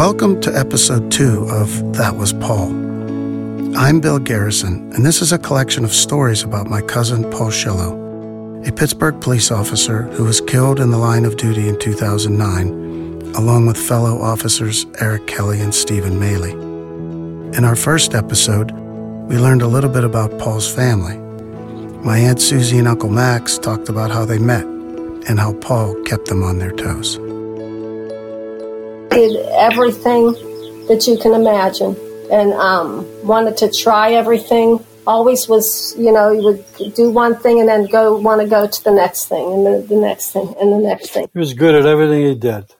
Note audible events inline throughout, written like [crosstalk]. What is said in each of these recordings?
Welcome to episode two of That Was Paul. I'm Bill Garrison, and this is a collection of stories about my cousin Paul Sciullo, a Pittsburgh police officer who was killed in the line of duty in 2009, along with fellow officers Eric Kelly and Stephen Mayhle. In our first episode, we learned a little bit about Paul's family. My Aunt Susie and Uncle Max talked about how they met and how Paul kept them on their toes. Did everything that you can imagine and um, wanted to try everything. Always was, you know, he would do one thing and then go want to go to the next thing and the, the next thing and the next thing. He was good at everything he did.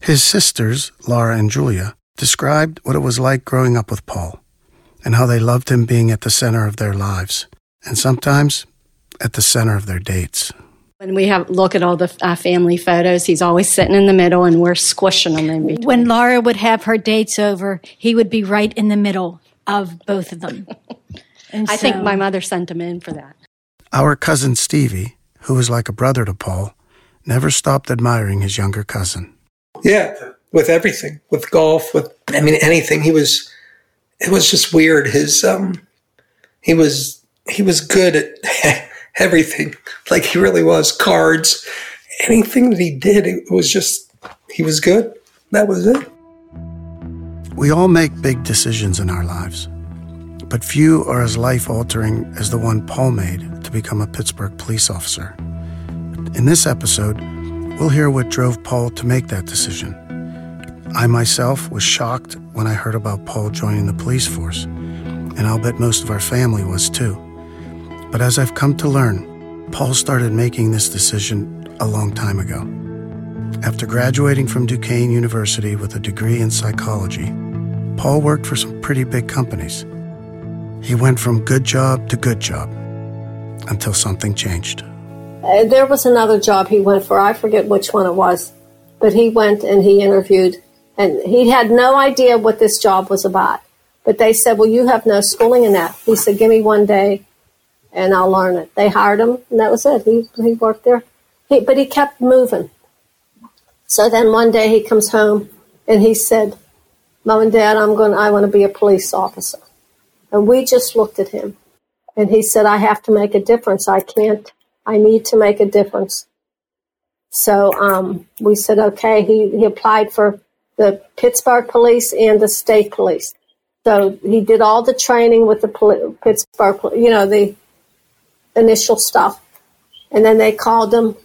His sisters, Laura and Julia, described what it was like growing up with Paul and how they loved him being at the center of their lives and sometimes at the center of their dates. When we have look at all the uh, family photos, he's always sitting in the middle, and we're squishing him in between. When Laura would have her dates over, he would be right in the middle of both of them. And [laughs] I so, think my mother sent him in for that. Our cousin Stevie, who was like a brother to Paul, never stopped admiring his younger cousin. Yeah, with everything, with golf, with I mean anything. He was. It was just weird. His um, he was he was good at everything. Like he really was. Cards, anything that he did, it was just, he was good. That was it. We all make big decisions in our lives, but few are as life altering as the one Paul made to become a Pittsburgh police officer. In this episode, we'll hear what drove Paul to make that decision. I myself was shocked when I heard about Paul joining the police force, and I'll bet most of our family was too. But as I've come to learn, Paul started making this decision a long time ago. After graduating from Duquesne University with a degree in psychology, Paul worked for some pretty big companies. He went from good job to good job until something changed. Uh, there was another job he went for. I forget which one it was, but he went and he interviewed, and he had no idea what this job was about. But they said, Well, you have no schooling in that. He said, Give me one day and I'll learn it. They hired him, and that was it. He he worked there, he, but he kept moving. So then one day he comes home and he said, "Mom and Dad, I'm going. I want to be a police officer." And we just looked at him, and he said, "I have to make a difference. I can't. I need to make a difference." So um, we said, "Okay." He he applied for the Pittsburgh Police and the state police. So he did all the training with the poli- Pittsburgh, you know, the initial stuff. And then they called him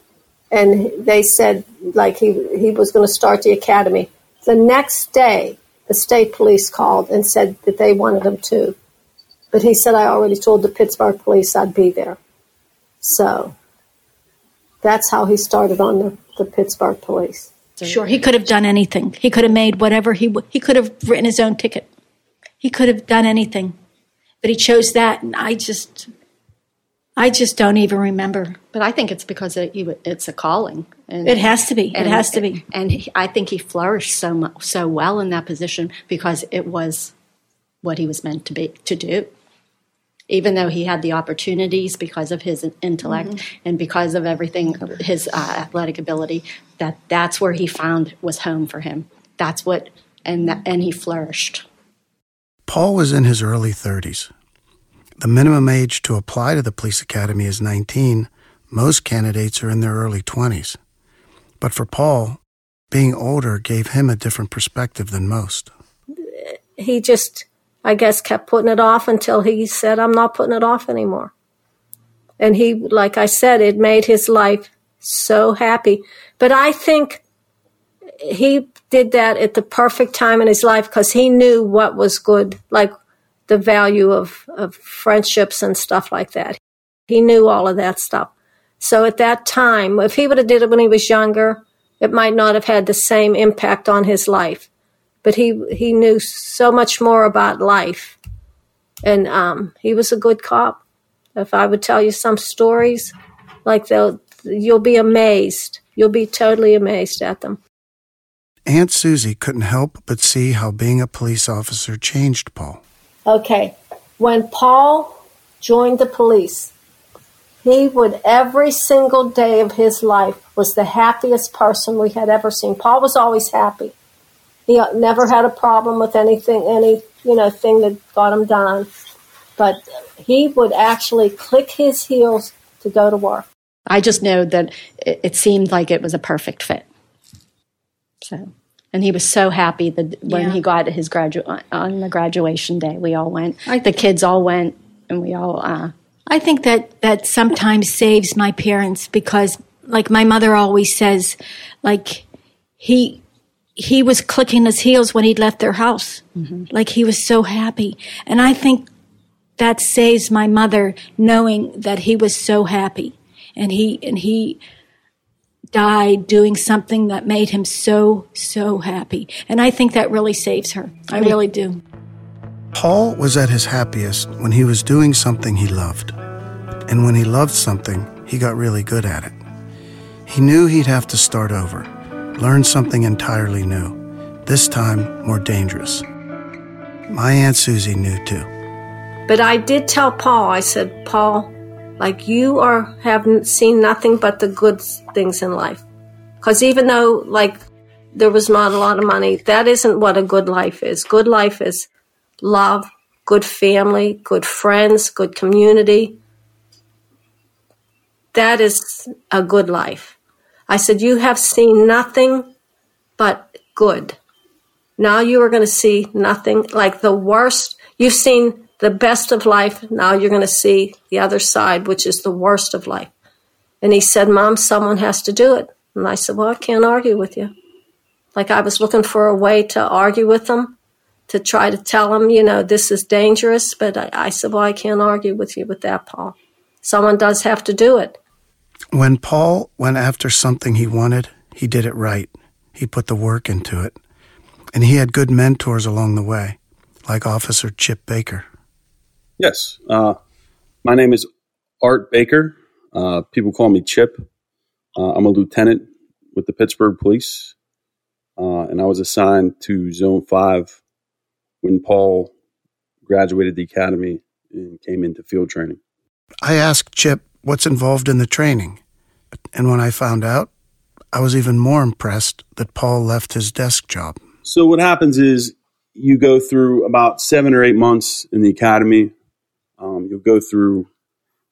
and they said like he, he was going to start the academy. The next day, the state police called and said that they wanted him too. But he said, I already told the Pittsburgh police I'd be there. So that's how he started on the, the Pittsburgh police. Sure, he could have done anything. He could have made whatever he he could have written his own ticket. He could have done anything, but he chose that, and I just I just don't even remember. But I think it's because it, it's a calling. And, it has to be. And, it has to be. And he, I think he flourished so so well in that position because it was what he was meant to be to do. Even though he had the opportunities because of his intellect mm-hmm. and because of everything, his uh, athletic ability, that that's where he found was home for him. That's what, and that, and he flourished. Paul was in his early 30s the minimum age to apply to the police academy is 19. Most candidates are in their early 20s. But for Paul, being older gave him a different perspective than most. He just, I guess, kept putting it off until he said, I'm not putting it off anymore. And he, like I said, it made his life so happy. But I think he did that at the perfect time in his life because he knew what was good. Like the value of, of friendships and stuff like that. He knew all of that stuff. So at that time, if he would have did it when he was younger, it might not have had the same impact on his life. But he he knew so much more about life, and um, he was a good cop. If I would tell you some stories, like they'll, you'll be amazed. You'll be totally amazed at them. Aunt Susie couldn't help but see how being a police officer changed Paul. Okay, when Paul joined the police, he would every single day of his life was the happiest person we had ever seen. Paul was always happy. He never had a problem with anything, any you know thing that got him done. But he would actually click his heels to go to work. I just know that it, it seemed like it was a perfect fit. So, and he was so happy that when Yeah. he got his gradu- on the graduation day, we all went. the kids all went, and we all. Uh, I think that that sometimes saves my parents because, like my mother always says, like he he was clicking his heels when he'd left their house, like he was so happy, and I think that saves my mother knowing that he was so happy, and he and he died doing something that made him so so happy, and I think that really saves her. I really do. Paul was at his happiest when he was doing something he loved. And when he loved something, he got really good at it. He knew he'd have to start over, learn something entirely new, this time more dangerous. My Aunt Susie knew too. But I did tell Paul, I said, Paul, like you are haven't seen nothing but the good things in life. Because even though like there was not a lot of money, that isn't what a good life is. Good life is love, good family, good friends, good community. That is a good life. I said, You have seen nothing but good. Now you are going to see nothing like the worst. You've seen the best of life. Now you're going to see the other side, which is the worst of life. And he said, Mom, someone has to do it. And I said, Well, I can't argue with you. Like I was looking for a way to argue with him, to try to tell him, you know, this is dangerous. But I, I said, Well, I can't argue with you with that, Paul. Someone does have to do it. When Paul went after something he wanted, he did it right. He put the work into it. And he had good mentors along the way, like Officer Chip Baker. Yes. Uh, my name is Art Baker. Uh, people call me Chip. Uh, I'm a lieutenant with the Pittsburgh Police, uh, and I was assigned to Zone 5 when Paul graduated the academy and came into field training. I asked Chip what's involved in the training. And when I found out, I was even more impressed that Paul left his desk job. So what happens is you go through about seven or eight months in the academy. Um, you'll go through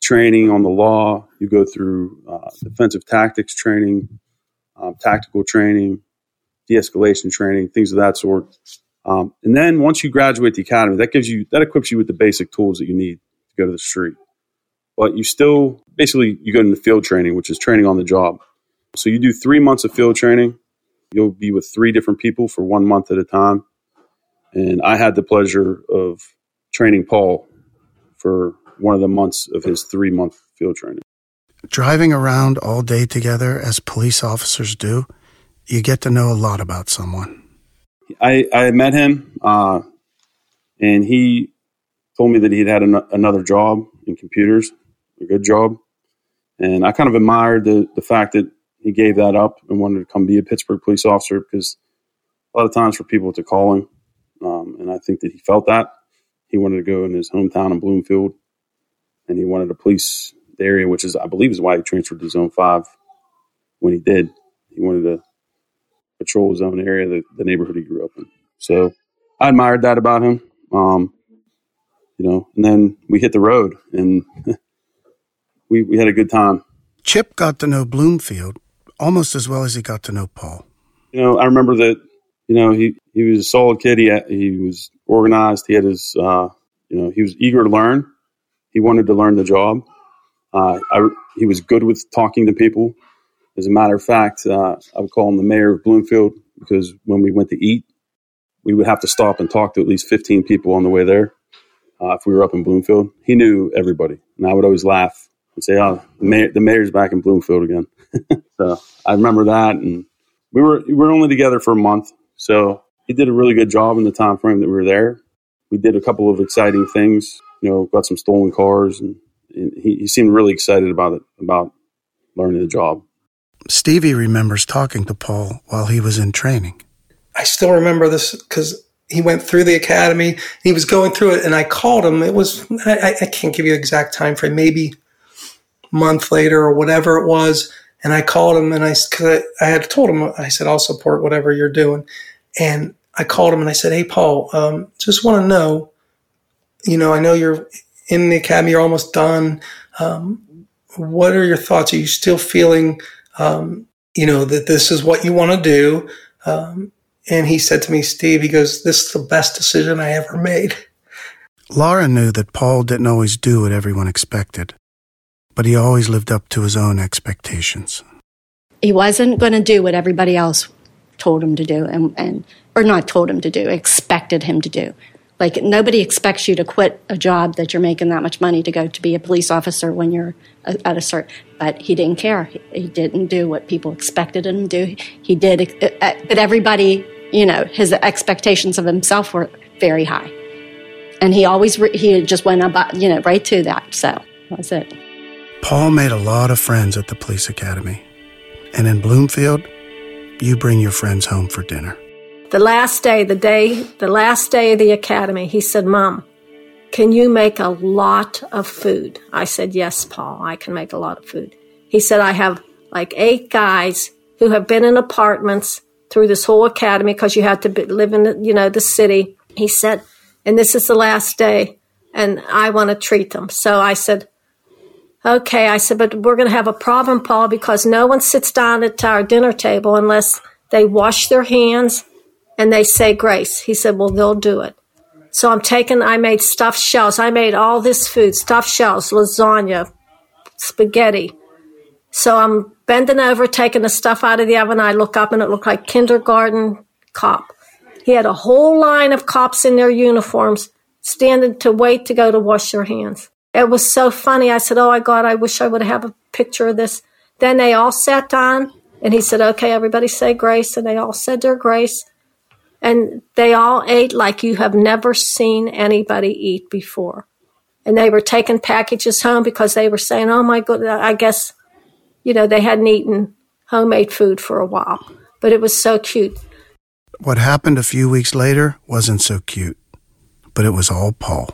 training on the law. You go through uh, defensive tactics training, um, tactical training, de-escalation training, things of that sort. Um, and then once you graduate the academy, that gives you that equips you with the basic tools that you need to go to the street. But you still basically you go into field training, which is training on the job. So you do three months of field training. You'll be with three different people for one month at a time. And I had the pleasure of training Paul for one of the months of his three month field training. Driving around all day together, as police officers do, you get to know a lot about someone. I, I met him, uh, and he told me that he'd had an, another job in computers, a good job. And I kind of admired the, the fact that he gave that up and wanted to come be a Pittsburgh police officer because a lot of times for people to call him, um, and I think that he felt that. He wanted to go in his hometown in Bloomfield, and he wanted to police the area, which is, I believe, is why he transferred to Zone 5 when he did. He wanted to patrol his own area, the, the neighborhood he grew up in. So I admired that about him. Um, you know, and then we hit the road and [laughs] we, we had a good time. Chip got to know Bloomfield almost as well as he got to know Paul. You know, I remember that, you know, he, he was a solid kid. He, he was organized. He had his, uh, you know, he was eager to learn. He wanted to learn the job. Uh, I, he was good with talking to people. As a matter of fact, uh, I would call him the mayor of Bloomfield because when we went to eat, we would have to stop and talk to at least 15 people on the way there. Uh, if we were up in Bloomfield, he knew everybody, and I would always laugh and say, "Oh, the, mayor, the mayor's back in Bloomfield again." [laughs] so I remember that, and we were we were only together for a month, so he did a really good job in the time frame that we were there. We did a couple of exciting things, you know, got some stolen cars, and, and he, he seemed really excited about it, about learning the job. Stevie remembers talking to Paul while he was in training. I still remember this because he went through the academy. He was going through it, and I called him. It was I, I can't give you an exact time frame, maybe a month later or whatever it was. And I called him, and I I, I had told him I said I'll support whatever you're doing. And I called him and I said, Hey, Paul, um, just want to know, you know, I know you're in the academy, you're almost done. Um, what are your thoughts? Are you still feeling, um, you know, that this is what you want to do? Um, and he said to me, Steve, he goes, This is the best decision I ever made. Laura knew that Paul didn't always do what everyone expected, but he always lived up to his own expectations. He wasn't going to do what everybody else told him to do, and, and or not told him to do, expected him to do. Like nobody expects you to quit a job that you're making that much money to go to be a police officer when you're at a certain. But he didn't care. He, he didn't do what people expected him to do. He did, uh, uh, but everybody, you know, his expectations of himself were very high, and he always re- he just went about, you know, right to that. So that's it. Paul made a lot of friends at the police academy, and in Bloomfield, you bring your friends home for dinner. The last day, the day, the last day of the academy, he said, Mom, can you make a lot of food? I said, Yes, Paul, I can make a lot of food. He said, I have like eight guys who have been in apartments through this whole academy because you had to be, live in, the, you know, the city. He said, and this is the last day and I want to treat them. So I said, okay. I said, but we're going to have a problem, Paul, because no one sits down at our dinner table unless they wash their hands and they say grace. He said, well, they'll do it. So I'm taking, I made stuffed shells. I made all this food, stuffed shells, lasagna, spaghetti. So I'm bending over, taking the stuff out of the oven. I look up and it looked like kindergarten cop. He had a whole line of cops in their uniforms standing to wait to go to wash their hands. It was so funny. I said, Oh my God, I wish I would have a picture of this. Then they all sat down and he said, Okay, everybody say grace. And they all said their grace and they all ate like you have never seen anybody eat before. And they were taking packages home because they were saying, "Oh my god, I guess you know they hadn't eaten homemade food for a while." But it was so cute. What happened a few weeks later wasn't so cute, but it was all Paul.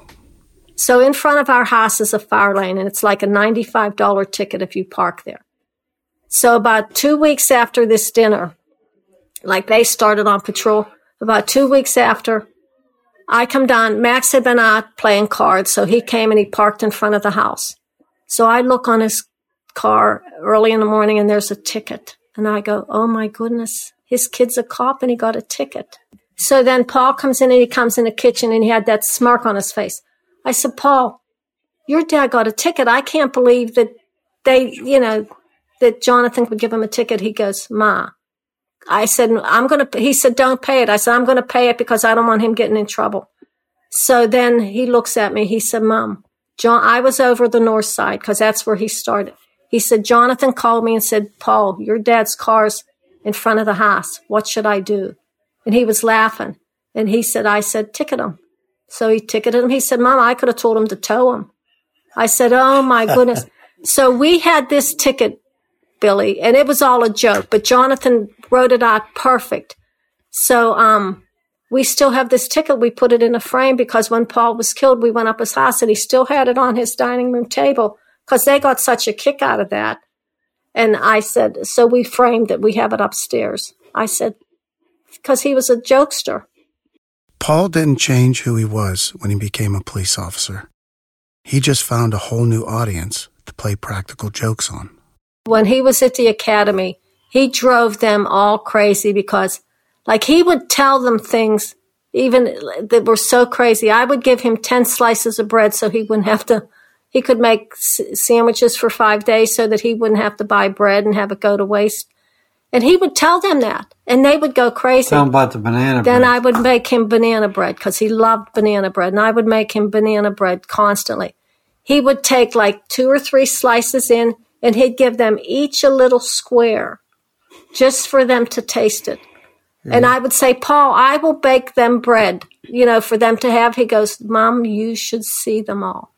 So in front of our house is a fire lane, and it's like a $95 ticket if you park there. So about two weeks after this dinner, like they started on patrol, about two weeks after, I come down. Max had been out playing cards, so he came and he parked in front of the house. So I look on his car early in the morning and there's a ticket. And I go, oh my goodness, his kid's a cop and he got a ticket. So then Paul comes in and he comes in the kitchen and he had that smirk on his face. I said, Paul, your dad got a ticket. I can't believe that they, you know, that Jonathan would give him a ticket. He goes, Ma, I said, I'm going to, he said, don't pay it. I said, I'm going to pay it because I don't want him getting in trouble. So then he looks at me. He said, Mom, John, I was over the north side because that's where he started. He said, Jonathan called me and said, Paul, your dad's car's in front of the house. What should I do? And he was laughing. And he said, I said, ticket him. So he ticketed him. He said, Mom, I could have told him to tow him. I said, Oh my [laughs] goodness. so we had this ticket Billy, and it was all a joke, but Jonathan wrote it out perfect. So, um, we still have this ticket. We put it in a frame because when Paul was killed, we went up his house and he still had it on his dining room table because they got such a kick out of that. And I said, so we framed it. We have it upstairs. I said, because he was a jokester. Paul didn't change who he was when he became a police officer. He just found a whole new audience to play practical jokes on. When he was at the academy, he drove them all crazy because, like, he would tell them things even that were so crazy. I would give him 10 slices of bread so he wouldn't have to, he could make s- sandwiches for five days so that he wouldn't have to buy bread and have it go to waste. And he would tell them that, and they would go crazy. Tell him about the banana Then bread. I would make him banana bread because he loved banana bread, and I would make him banana bread constantly. He would take like two or three slices in, and he'd give them each a little square just for them to taste it. And I would say, Paul, I will bake them bread, you know, for them to have. He goes, Mom, you should see them all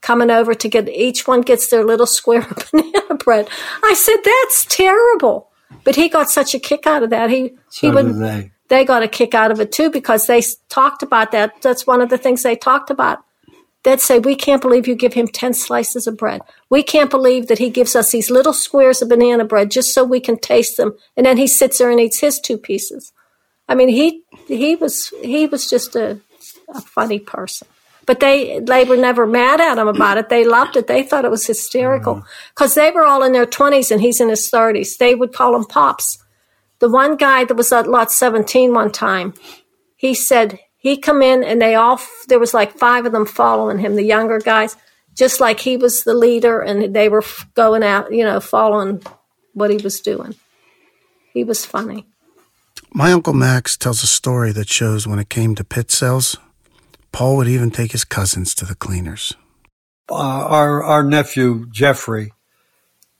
coming over to get each one gets their little square of [laughs] banana bread. I said, That's terrible. But he got such a kick out of that. He so he would they. they got a kick out of it too because they talked about that. That's one of the things they talked about. They'd say, We can't believe you give him 10 slices of bread. We can't believe that he gives us these little squares of banana bread just so we can taste them. And then he sits there and eats his two pieces. I mean, he he was he was just a, a funny person. But they they were never mad at him about it. They loved it. They thought it was hysterical mm-hmm. because they were all in their twenties and he's in his thirties. They would call him pops. The one guy that was at lot seventeen one time, he said he come in and they all there was like five of them following him. The younger guys, just like he was the leader and they were going out, you know, following what he was doing. He was funny. My Uncle Max tells a story that shows when it came to pizzelles, Paul would even take his cousins to the cleaners. Uh, our our nephew Jeffrey,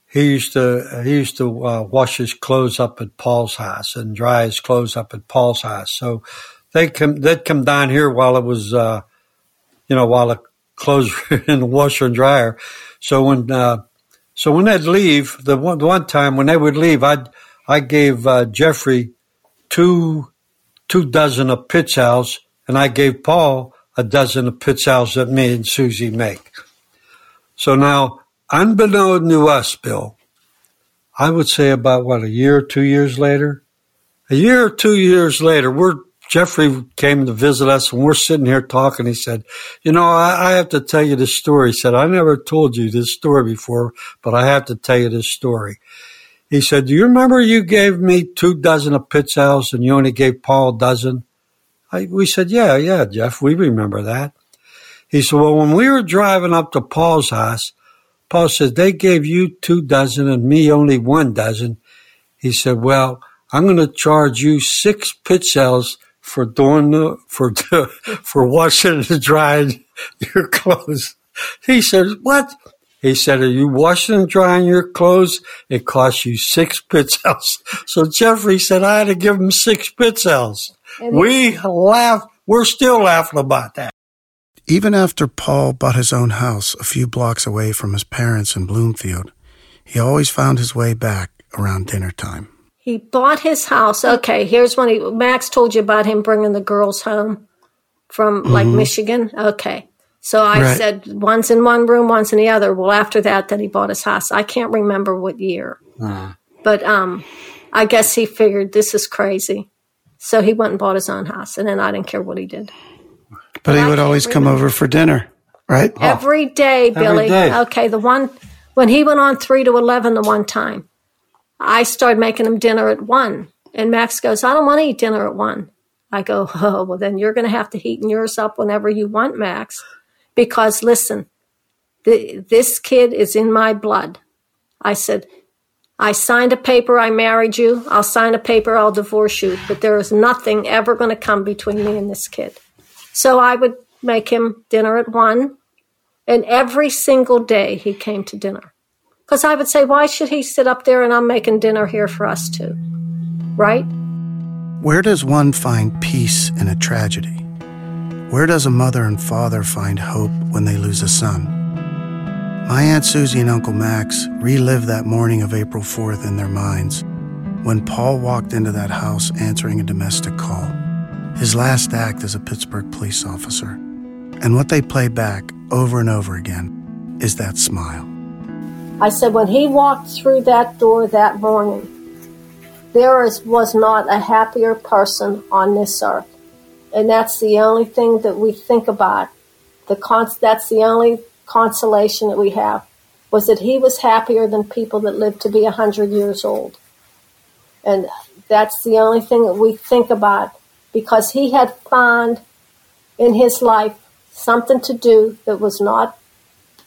he used to he used to uh, wash his clothes up at Paul's house and dry his clothes up at Paul's house. So they come they'd come down here while it was uh, you know while the clothes [laughs] were in the washer and dryer. So when uh, so when they'd leave, the one, the one time when they would leave, I I gave uh, Jeffrey two two dozen of pizzelles, and I gave Paul a dozen of pizzelles that me and Susie make. So now, unbeknown to us, Bill, I would say about what a year or two years later, a year or two years later, we're Jeffrey came to visit us and we're sitting here talking. He said, you know, I, I have to tell you this story. He said, I never told you this story before, but I have to tell you this story. He said, do you remember you gave me two dozen of pit pizzelles and you only gave Paul a dozen? I, we said, yeah, yeah, Jeff, we remember that. He said, well, when we were driving up to Paul's house, Paul said, they gave you two dozen and me only one dozen. He said, well, I'm going to charge you six pizzelles for doing the, for, [laughs] for washing and drying your clothes. He said, what? He said, are you washing and drying your clothes? It costs you six pizzelles. [laughs] So Jeffrey said, I had to give him six pizzelles. We laugh. We're still laughing about that. Even after Paul bought his own house a few blocks away from his parents in Bloomfield, he always found his way back around dinner time. He bought his house. Okay, here's when he Max told you about him bringing the girls home from like Michigan. Okay. So I Right. said once in one room, once in the other. Well, after that, then he bought his house. I can't remember what year, but um, I guess he figured this is crazy, so he went and bought his own house, and then I didn't care what he did. But he I would can't always come remember. over for dinner, right? Every day, Billy. day. Okay, the one when he went on three to eleven the one time, I started making him dinner at one, and Max goes, "I don't want to eat dinner at one." I go, [laughs] "Oh, well, then you're going to have to heat yours up whenever you want, Max, because listen, th- this kid is in my blood." I said, I signed a paper, I married you. I'll sign a paper, I'll divorce you. But there is nothing ever going to come between me and this kid. So I would make him dinner at one. And every single day he came to dinner. Because I would say, why should he sit up there and I'm making dinner here for us two? Right? Where does one find peace in a tragedy? Where does a mother and father find hope when they lose a son? My Aunt Susie and Uncle Max relive that morning of April 4th in their minds when Paul walked into that house answering a domestic call, his last act as a Pittsburgh police officer. And what they play back over and over again is that smile. I said, when he walked through that door that morning, there is, was not a happier person on this earth. And that's the only thing that we think about. The cons- that's the only consolation that we have was that he was happier than people that lived to be 100 years old. And that's the only thing that we think about because he had found in his life something to do that was not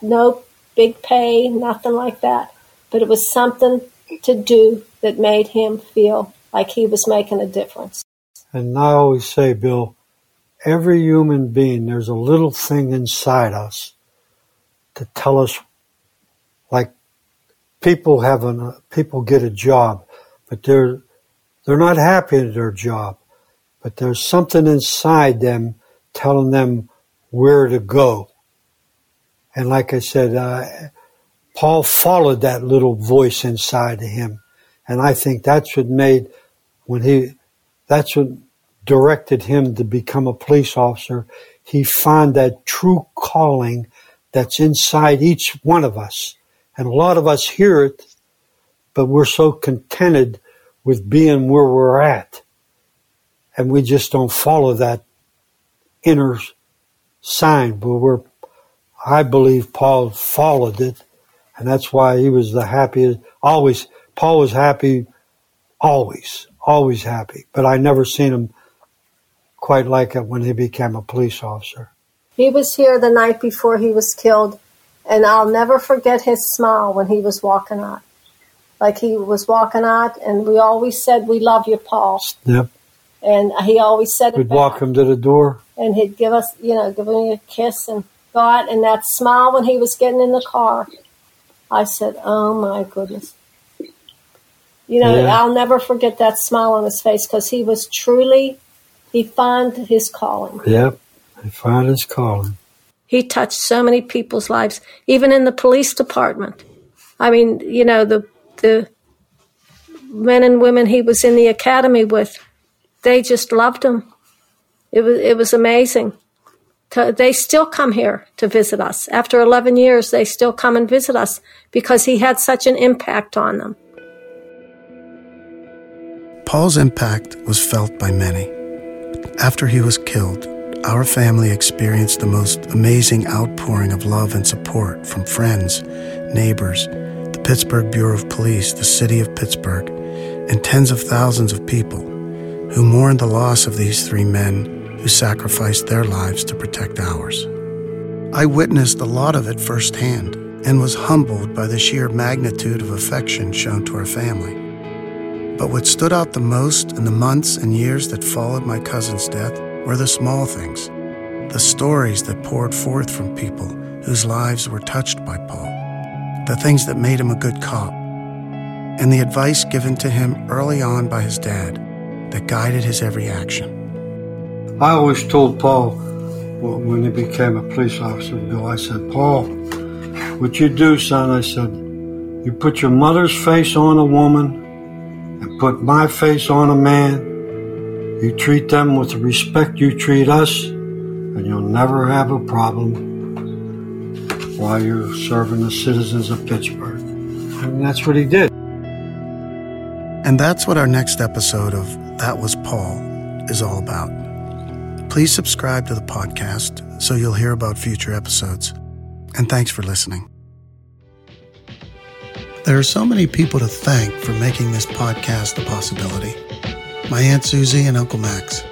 no big pay, nothing like that. But it was something to do that made him feel like he was making a difference. And I always say, Bill, every human being, there's a little thing inside us to tell us, like people have a people get a job, but they're they're not happy at their job, but there's something inside them telling them where to go. And like I said, uh, Paul followed that little voice inside of him, and I think that's what made when he that's what directed him to become a police officer. He found that true calling that's inside each one of us. And a lot of us hear it, but we're so contented with being where we're at. and we just don't follow that inner sign. But we're, I believe Paul followed it, and that's why he was the happiest. Always, Paul was happy, always, always happy. But I never seen him quite like it when he became a police officer. He was here the night before he was killed, and I'll never forget his smile when he was walking out. Like he was walking out, and we always said, "We love you, Paul." Yep. And he always said, We'd walk him to the door, and he'd give us, you know, give me a kiss and go out. And that smile when he was getting in the car, I said, "Oh my goodness." You know, Yeah. I'll never forget that smile on his face because he was truly, he found his calling. Yep. He found his calling. He touched so many people's lives, even in the police department. I mean, you know, the the men and women he was in the academy with, they just loved him. It was it was amazing. To- They still come here to visit us. After 11 years, they still come and visit us because he had such an impact on them. Paul's impact was felt by many. After he was killed, our family experienced the most amazing outpouring of love and support from friends, neighbors, the Pittsburgh Bureau of Police, the city of Pittsburgh, and tens of thousands of people who mourned the loss of these three men who sacrificed their lives to protect ours. I witnessed a lot of it firsthand and was humbled by the sheer magnitude of affection shown to our family. But what stood out the most in the months and years that followed my cousin's death were the small things, the stories that poured forth from people whose lives were touched by Paul, the things that made him a good cop, and the advice given to him early on by his dad that guided his every action. I always told Paul when he became a police officer, Bill, I said, Paul, what you do, son, I said, you put your mother's face on a woman and put my face on a man. You treat them with the respect you treat us, and you'll never have a problem while you're serving the citizens of Pittsburgh. And that's what he did. And that's what our next episode of That Was Paul is all about. Please subscribe to the podcast so you'll hear about future episodes. And thanks for listening. There are so many people to thank for making this podcast a possibility. My Aunt Susie and Uncle Max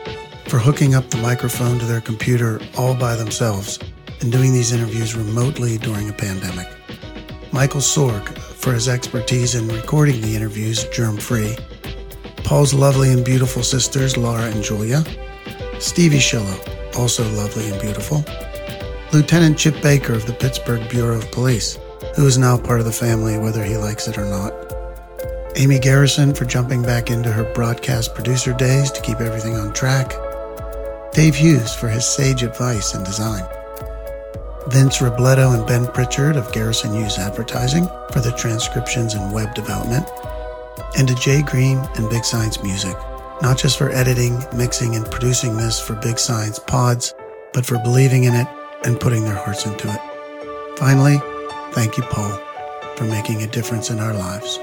for hooking up the microphone to their computer all by themselves and doing these interviews remotely during a pandemic. Michael Sorg for his expertise in recording the interviews germ free. Paul's lovely and beautiful sisters, Laura and Julia. Stevie Sciullo, also lovely and beautiful. Lieutenant Chip Baker of the Pittsburgh Bureau of Police, who is now part of the family whether he likes it or not. Amy Garrison for jumping back into her broadcast producer days to keep everything on track. Dave Hughes for his sage advice and design. Vince Robledo and Ben Pritchard of Garrison Hughes Advertising for the transcriptions and web development. And to Jay Green and Big Science Music, not just for editing, mixing, and producing this for Big Science pods, but for believing in it and putting their hearts into it. Finally, thank you, Paul, for making a difference in our lives.